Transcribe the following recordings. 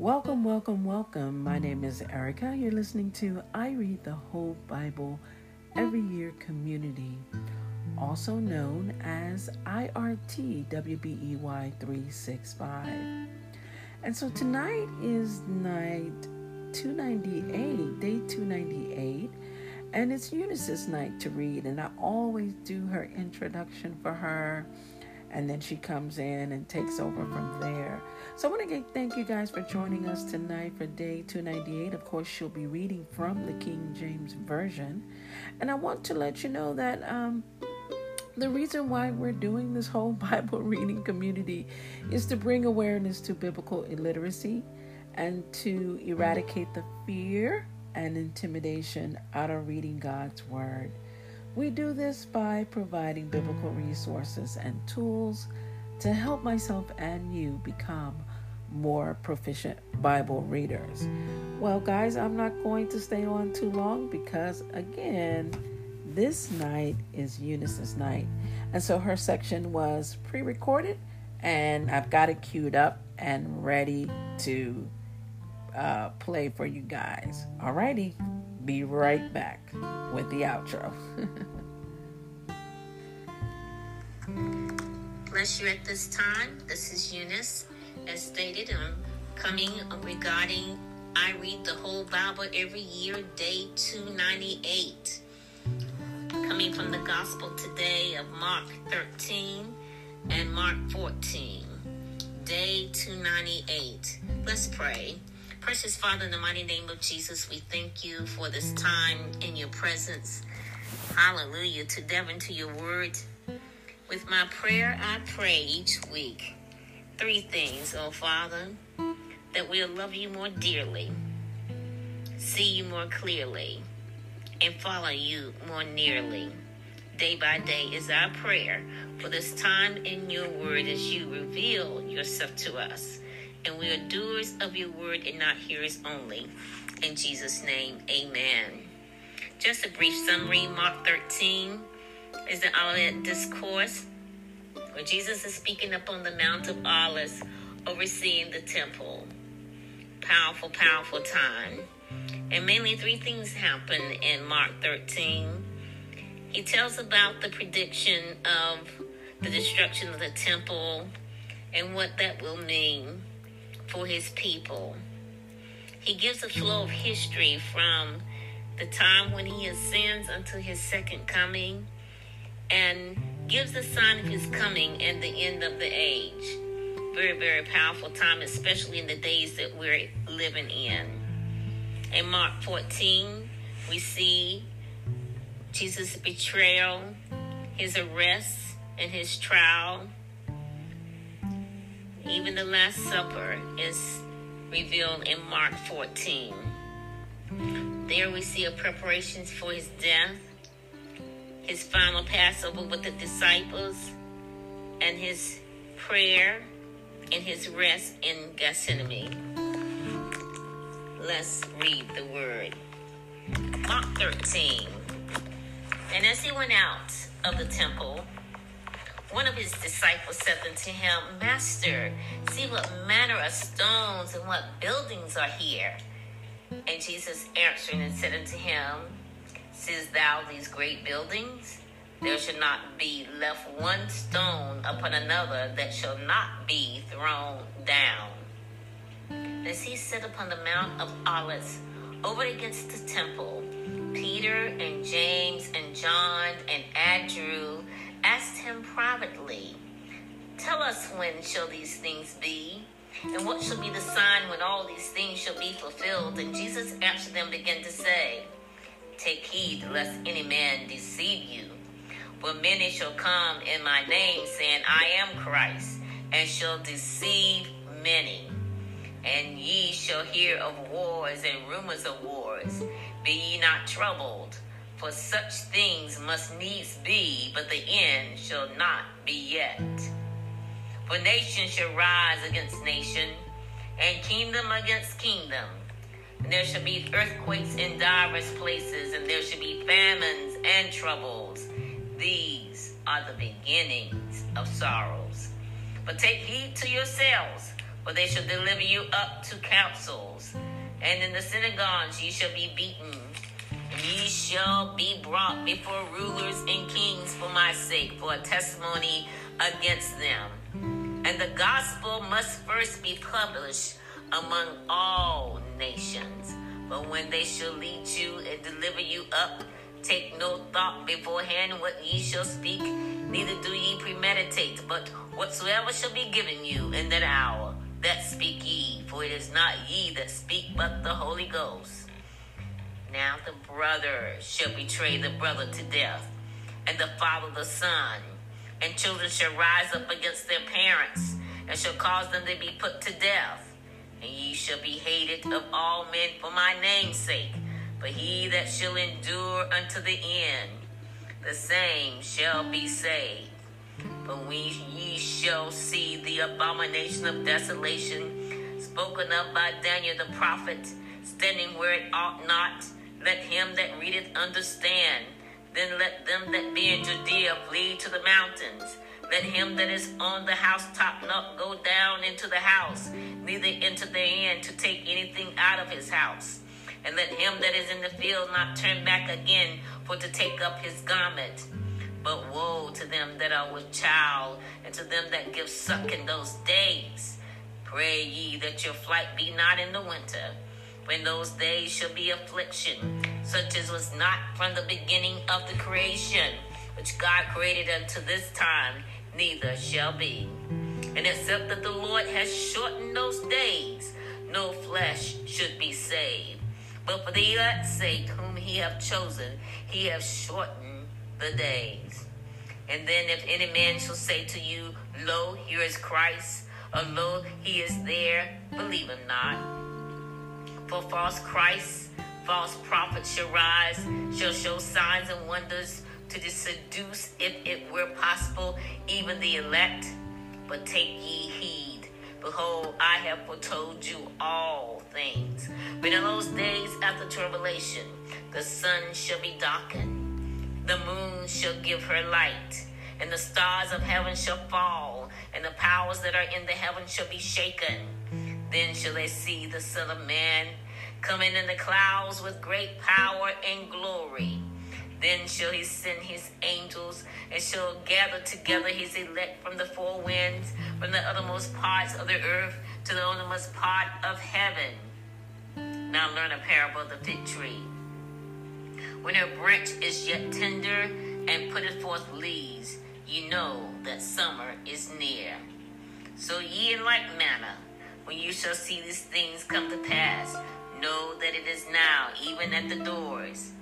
Welcome, welcome, welcome. My name is Erica. You're listening to I Read the Whole Bible Every Year Community, also known as IRT WBEY 365. And so tonight is night 298, day 298, and it's Eunice's night to read. And I always do her introduction for her and then she comes in and takes over from there. So I want to thank you guys for joining us tonight for day 298. Of course, she'll be reading from the King James Version. And I want to let you know that um, the reason why we're doing this whole Bible reading community is to bring awareness to biblical illiteracy and to eradicate the fear and intimidation out of reading God's Word. We do this by providing biblical resources and tools to help myself and you become more proficient Bible readers. Well, guys, I'm not going to stay on too long because, again, this night is Eunice's night. And so her section was pre recorded, and I've got it queued up and ready to uh, play for you guys. Alrighty, be right back with the outro. Bless you at this time. This is Eunice. As stated, I'm coming regarding I read the whole Bible every year, day 298. Coming from the gospel today of Mark 13 and Mark 14, day 298. Let's pray. Precious Father, in the mighty name of Jesus, we thank you for this time in your presence. Hallelujah. To delve into your word. With my prayer, I pray each week three things, oh Father, that we'll love you more dearly, see you more clearly, and follow you more nearly. Day by day is our prayer for this time in your word as you reveal yourself to us and we are doers of your word and not hearers only. In Jesus' name, amen. Just a brief summary Mark 13 is the Olivet Discourse, where Jesus is speaking up on the Mount of Olives, overseeing the temple. Powerful, powerful time. And mainly three things happen in Mark 13. He tells about the prediction of the destruction of the temple and what that will mean for his people. He gives a flow of history from the time when he ascends until his second coming and gives the sign of his coming and the end of the age. Very, very powerful time, especially in the days that we're living in. In Mark 14, we see Jesus' betrayal, his arrest, and his trial even the Last Supper is revealed in Mark 14. There we see a preparations for his death, his final Passover with the disciples, and his prayer and his rest in Gethsemane. Let's read the word. Mark 13. And as he went out of the temple, one of his disciples said unto him, Master, see what manner of stones and what buildings are here. And Jesus answered and said unto him, Seest thou these great buildings? There shall not be left one stone upon another that shall not be thrown down. As he sat upon the Mount of Olives over against the temple, Peter and James and John and Andrew privately, Tell us when shall these things be? And what shall be the sign when all these things shall be fulfilled? And Jesus answered them, began to say, Take heed lest any man deceive you. For many shall come in my name, saying, I am Christ, and shall deceive many. And ye shall hear of wars and rumors of wars. Be ye not troubled for such things must needs be, but the end shall not be yet. For nation shall rise against nation, and kingdom against kingdom. And there shall be earthquakes in divers places, and there shall be famines and troubles. These are the beginnings of sorrows. But take heed to yourselves, For they shall deliver you up to councils, and in the synagogues ye shall be beaten. Ye shall be brought before rulers and kings for my sake, for a testimony against them. And the gospel must first be published among all nations. But when they shall lead you and deliver you up, take no thought beforehand what ye shall speak, neither do ye premeditate, but whatsoever shall be given you in that hour, that speak ye, for it is not ye that speak, but the Holy Ghost. Now the brother shall betray the brother to death, and the father the son, and children shall rise up against their parents, and shall cause them to be put to death and ye shall be hated of all men for my name's sake. But he that shall endure unto the end, the same shall be saved. But ye shall see the abomination of desolation spoken of by Daniel the prophet, standing where it ought not, let him that readeth understand. Then let them that be in Judea flee to the mountains. Let him that is on the housetop not go down into the house, neither enter therein to take anything out of his house. And let him that is in the field not turn back again for to take up his garment. But woe to them that are with child, and to them that give suck in those days. Pray ye that your flight be not in the winter, when those days shall be affliction, such as was not from the beginning of the creation, which God created unto this time neither shall be. And except that the Lord has shortened those days, no flesh should be saved. But for the elect's sake, whom he hath chosen, he hath shortened the days. And then if any man shall say to you, Lo, here is Christ, or Lo, he is there, believe him not. For false Christs, false prophets shall rise, shall show signs and wonders to seduce, if it were possible, even the elect. But take ye heed. Behold, I have foretold you all things. But in those days after tribulation, the sun shall be darkened, the moon shall give her light, and the stars of heaven shall fall, and the powers that are in the heaven shall be shaken. Then shall they see the Son of Man coming in the clouds with great power and glory. Then shall he send his angels and shall gather together his elect from the four winds, from the uttermost parts of the earth to the uttermost part of heaven. Now learn a parable of the fig tree. When her branch is yet tender and putteth forth leaves, ye know that summer is near. So ye in like manner, when you shall see these things come to pass, know that it is now, even at the doors.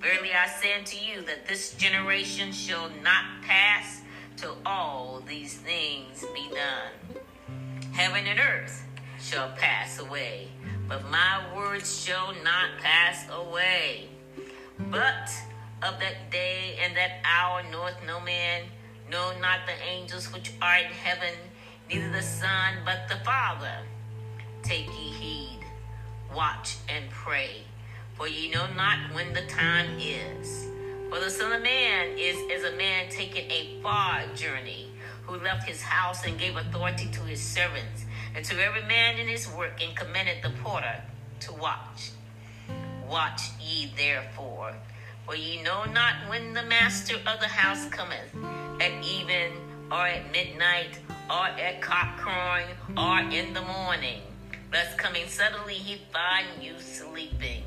Verily I say unto you that this generation shall not pass till all these things be done. Heaven and earth shall pass away, but my words shall not pass away. But of that day and that hour knoweth no man, no not the angels which are in heaven, neither the Son, but the Father. Take ye heed, watch and pray for ye know not when the time is. For the Son of Man is as a man taking a far journey, who left his house and gave authority to his servants, and to every man in his work, and commanded the porter to watch. Watch ye therefore, for ye know not when the master of the house cometh, at even, or at midnight, or at cock crowing, or in the morning, lest coming suddenly he find you sleeping.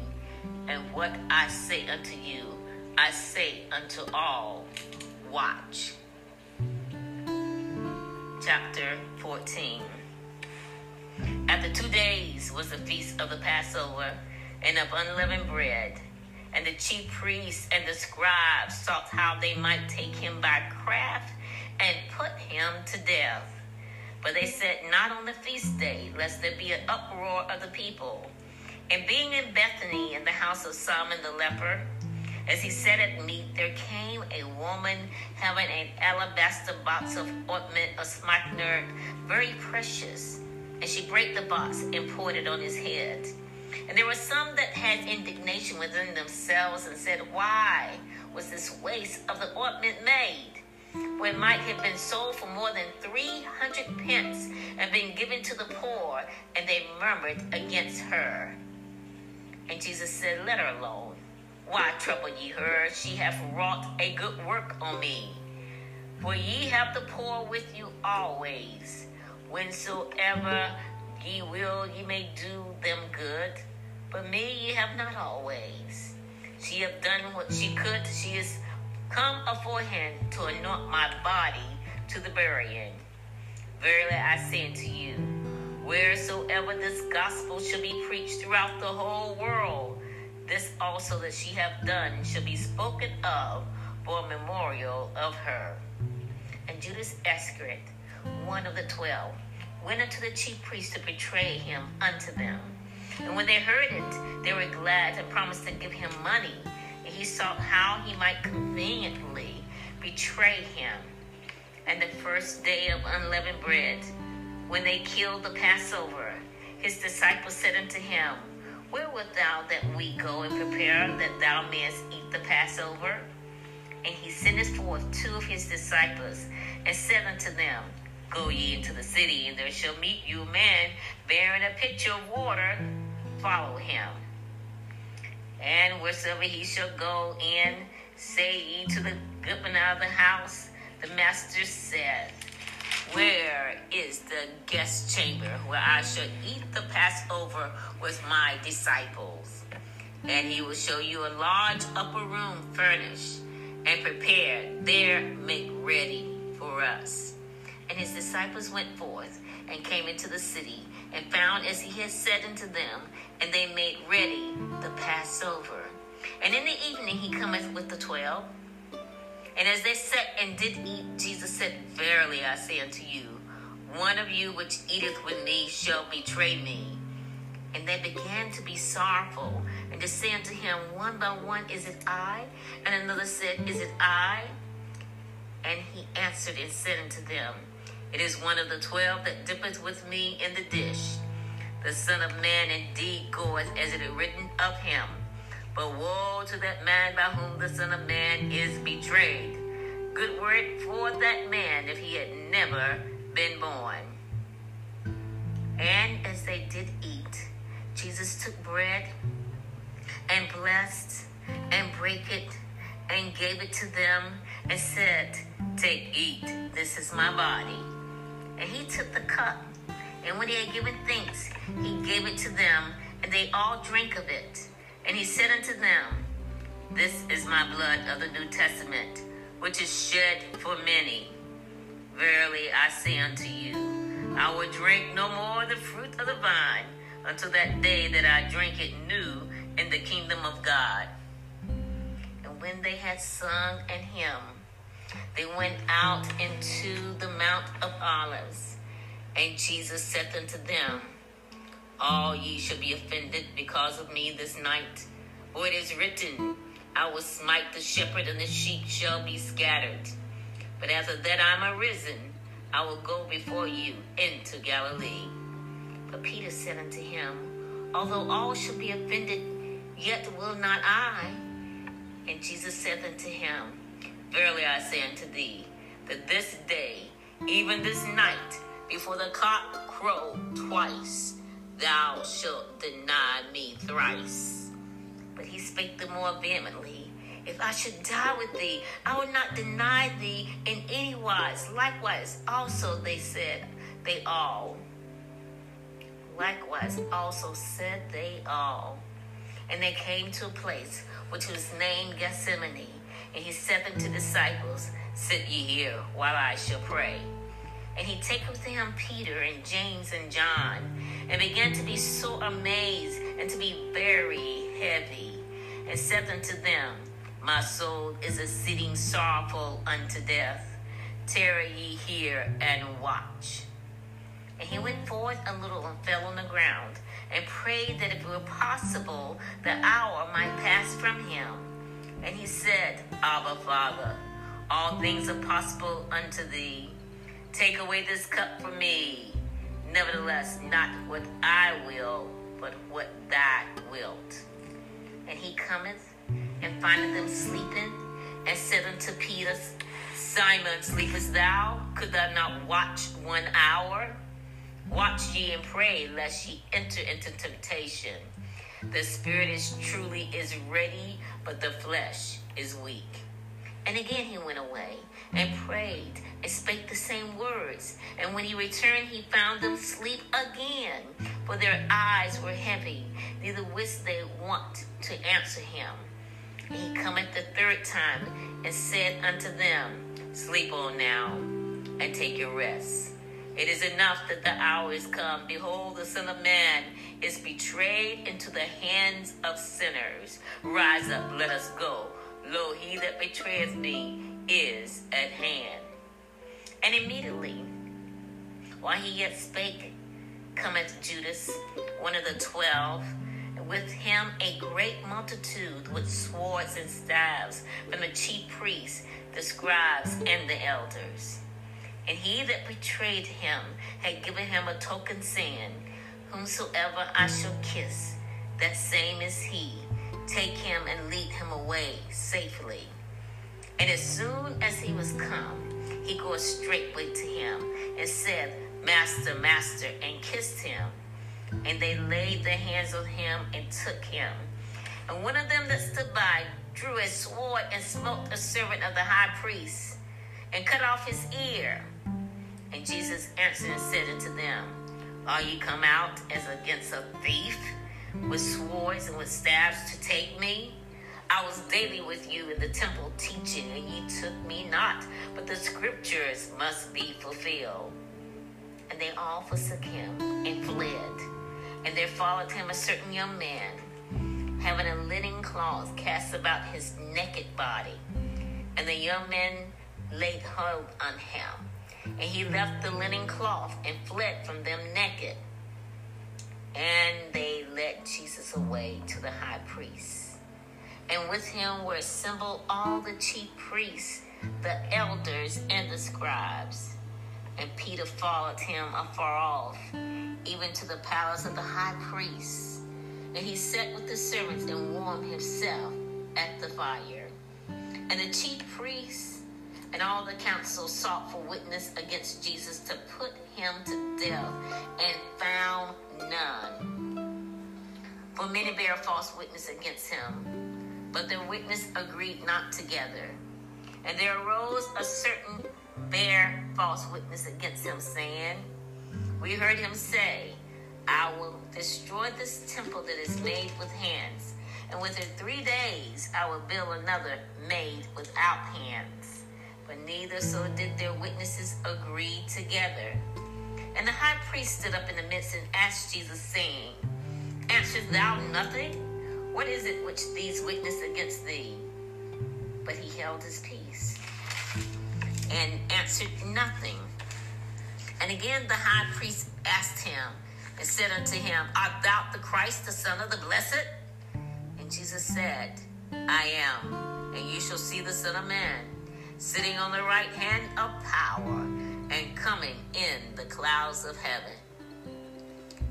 And what I say unto you, I say unto all, watch. Chapter 14. After two days was the feast of the Passover and of unleavened bread. And the chief priests and the scribes sought how they might take him by craft and put him to death. But they said, Not on the feast day, lest there be an uproar of the people. And being in Bethany in the house of Simon the leper, as he sat at meat, there came a woman having an alabaster box of ointment of spikenard, very precious. And she brake the box and poured it on his head. And there were some that had indignation within themselves and said, Why was this waste of the ointment made? Where it might have been sold for more than 300 pence and been given to the poor, and they murmured against her. And Jesus said, Let her alone. Why trouble ye her? She hath wrought a good work on me. For ye have the poor with you always. Whensoever ye will, ye may do them good. But me ye have not always. She hath done what she could. She is come aforehand to anoint my body to the burying. Verily I say unto you, wheresoever this gospel shall be preached throughout the whole world, this also that she hath done shall be spoken of for a memorial of her. And Judas Iscariot, one of the twelve, went unto the chief priests to betray him unto them. And when they heard it, they were glad and promised to give him money. He sought how he might conveniently betray him. And the first day of unleavened bread, when they killed the Passover, his disciples said unto him, Where wilt thou that we go and prepare that thou mayest eat the Passover? And he sendeth forth two of his disciples, and said unto them, Go ye into the city, and there shall meet you a man bearing a pitcher of water. Follow him. And wheresoever he shall go in, say ye to the goodman of the house, the master said, Where is the guest chamber where I shall eat the Passover with my disciples? And he will show you a large upper room furnished and prepared. There make ready for us. And his disciples went forth and came into the city and found as he had said unto them, and they made ready the Passover. And in the evening he cometh with the twelve. And as they sat and did eat, Jesus said, Verily I say unto you, one of you which eateth with me shall betray me. And they began to be sorrowful, and to say unto him one by one, Is it I? And another said, Is it I? And he answered and said unto them, It is one of the twelve that dippeth with me in the dish. The Son of Man indeed goeth as it is written of him. But woe to that man by whom the Son of Man is betrayed. Good word for that man if he had never been born. And as they did eat, Jesus took bread and blessed and brake it and gave it to them and said, Take, eat, this is my body. And he took the cup, and when he had given thanks, he gave it to them, and they all drank of it. And he said unto them, This is my blood of the New Testament, which is shed for many. Verily I say unto you, I will drink no more the fruit of the vine until that day that I drink it new in the kingdom of God. And when they had sung an hymn, they went out into the Mount of Olives. And Jesus said unto them, All ye shall be offended because of me this night. For it is written, I will smite the shepherd, and the sheep shall be scattered. But after that I am arisen, I will go before you into Galilee. But Peter said unto him, Although all shall be offended, yet will not I. And Jesus said unto him, Verily I say unto thee, that this day, even this night, before the cock crow twice, thou shalt deny me thrice. But he spake the more vehemently, If I should die with thee, I would not deny thee in any wise. Likewise, also they said, they all. Likewise, also said they all. And they came to a place which was named Gethsemane. And he said unto the disciples, Sit ye here while I shall pray. And he taketh to him Peter and James and John, and began to be so amazed and to be very heavy, and said unto them, My soul is a sitting sorrowful unto death. Tarry ye here and watch. And he went forth a little and fell on the ground, and prayed that if it were possible, the hour might pass from him. And he said, Abba, Father, all things are possible unto thee. Take away this cup from me. Nevertheless, not what I will, but what thou wilt. And he cometh and findeth them sleeping, and said unto Peter, Simon, sleepest thou? Could thou not watch one hour? Watch ye and pray, lest ye enter into temptation. The spirit is truly is ready, but the flesh is weak. And again he went away and prayed and spake the same words. And when he returned, he found them sleep again, for their eyes were heavy, neither wist they want to answer him. And he cometh the third time and said unto them, Sleep on now and take your rest. It is enough that the hour is come. Behold, the Son of Man is betrayed into the hands of sinners. Rise up, let us go. Lo, he that betrayeth me is at hand. And immediately, while he yet spake, cometh Judas, one of the twelve, with him a great multitude with swords and staves from the chief priests, the scribes, and the elders. And he that betrayed him had given him a token, saying, Whomsoever I shall kiss, that same is he. Take him and lead him away safely. And as soon as he was come, he goes straightway to him and said, Master, Master, and kissed him. And they laid their hands on him and took him. And one of them that stood by drew a sword and smote a servant of the high priest and cut off his ear. And Jesus answered and said unto them, Are ye come out as against a thief with swords and with staves to take me? I was daily with you in the temple teaching, and ye took me not, but the scriptures must be fulfilled. And they all forsook him and fled. And there followed him a certain young man, having a linen cloth cast about his naked body. And the young man laid hold on him and he left the linen cloth and fled from them naked. And they led Jesus away to the high priest. And with him were assembled all the chief priests, the elders, and the scribes. And Peter followed him afar off, even to the palace of the high priest. And he sat with the servants and warmed himself at the fire. And the chief priests and all the council sought for witness against Jesus to put him to death, and found none. For many bear false witness against him, but their witness agreed not together. And there arose a certain bare false witness against him, saying, We heard him say, I will destroy this temple that is made with hands, and within three days I will build another made without hands but neither so did their witnesses agree together. And the high priest stood up in the midst and asked Jesus, saying, Answerest thou nothing? What is it which these witness against thee? But he held his peace and answered nothing. And again the high priest asked him and said unto him, Art thou the Christ, the Son of the Blessed? And Jesus said, I am, and you shall see the Son of Man sitting on the right hand of power and coming in the clouds of heaven.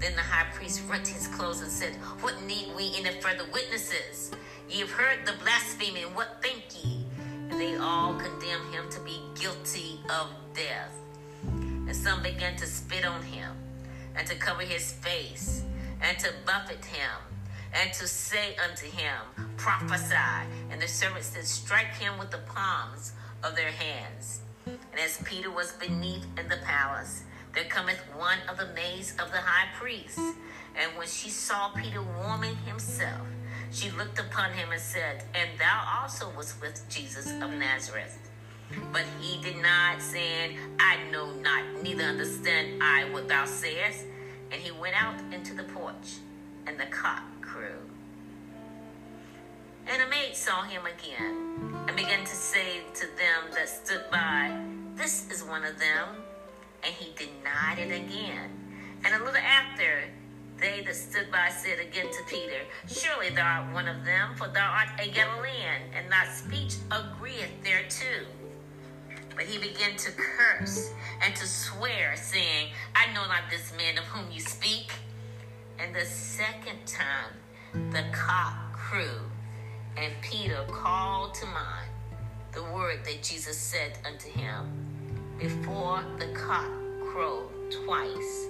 Then the high priest rent his clothes and said, What need we any further witnesses? Ye have heard the blasphemy, and what think ye? And they all condemned him to be guilty of death. And some began to spit on him, and to cover his face, and to buffet him, and to say unto him, Prophesy. And the servants did strike him with the palms of their hands. And as Peter was beneath in the palace, there cometh one of the maids of the high priest. And when she saw Peter warming himself, she looked upon him and said, And thou also wast with Jesus of Nazareth. But he denied, saying, I know not, neither understand I what thou sayest. And he went out into the porch, and the cock crew. And a maid saw him again, and began to say to them that stood by, This is one of them. And he denied it again. And a little after, they that stood by said again to Peter, Surely thou art one of them, for thou art a Galilean, and thy speech agreeth thereto. But he began to curse and to swear, saying, I know not this man of whom you speak. And the second time the cock crew and Peter called to mind the word that Jesus said unto him, Before the cock crow twice,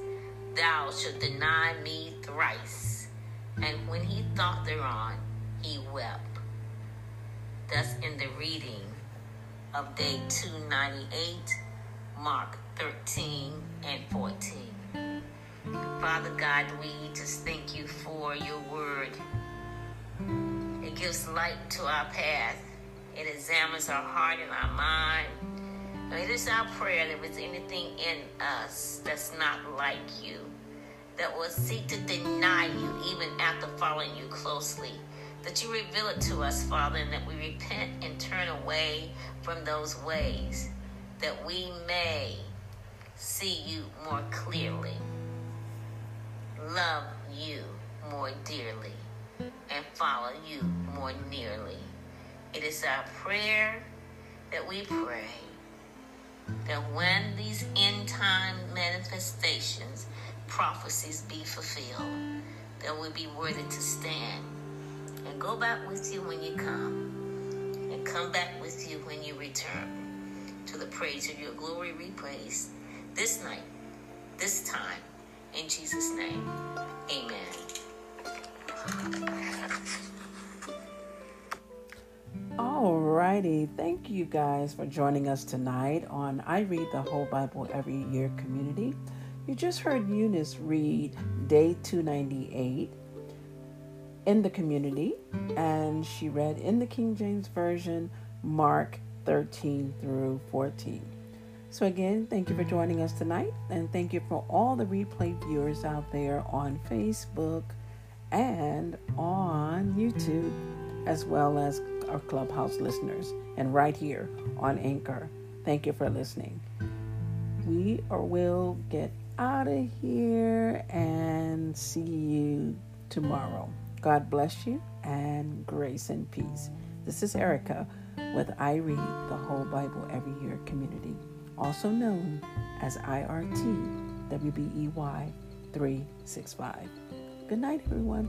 thou shalt deny me thrice. And when he thought thereon, he wept. Thus in the reading of day 298, Mark 13 and 14. Father God, we just thank you for your word. It gives light to our path. It examines our heart and our mind. It is our prayer that if there's anything in us that's not like you, that will seek to deny you even after following you closely, that you reveal it to us, Father, and that we repent and turn away from those ways, that we may see you more clearly, love you more dearly, and follow you more nearly. It is our prayer that we pray that when these end time manifestations, prophecies be fulfilled, that we'll be worthy to stand and go back with you when you come, and come back with you when you return. To the praise of your glory, we praise this night, this time, in Jesus' name. Amen. Alrighty, thank you guys for joining us tonight on I Read the Whole Bible Every Year community. You just heard Eunice read day 298 in the community, and she read in the King James Version Mark 13 through 14. So, again, thank you for joining us tonight, and thank you for all the replay viewers out there on Facebook and on YouTube, as well as our Clubhouse listeners, and right here on Anchor. Thank you for listening. We or will get out of here and see you tomorrow. God bless you and grace and peace. This is Erica with I Read the Whole Bible Every Year community, also known as IRT WBEY 365. Good night, everyone.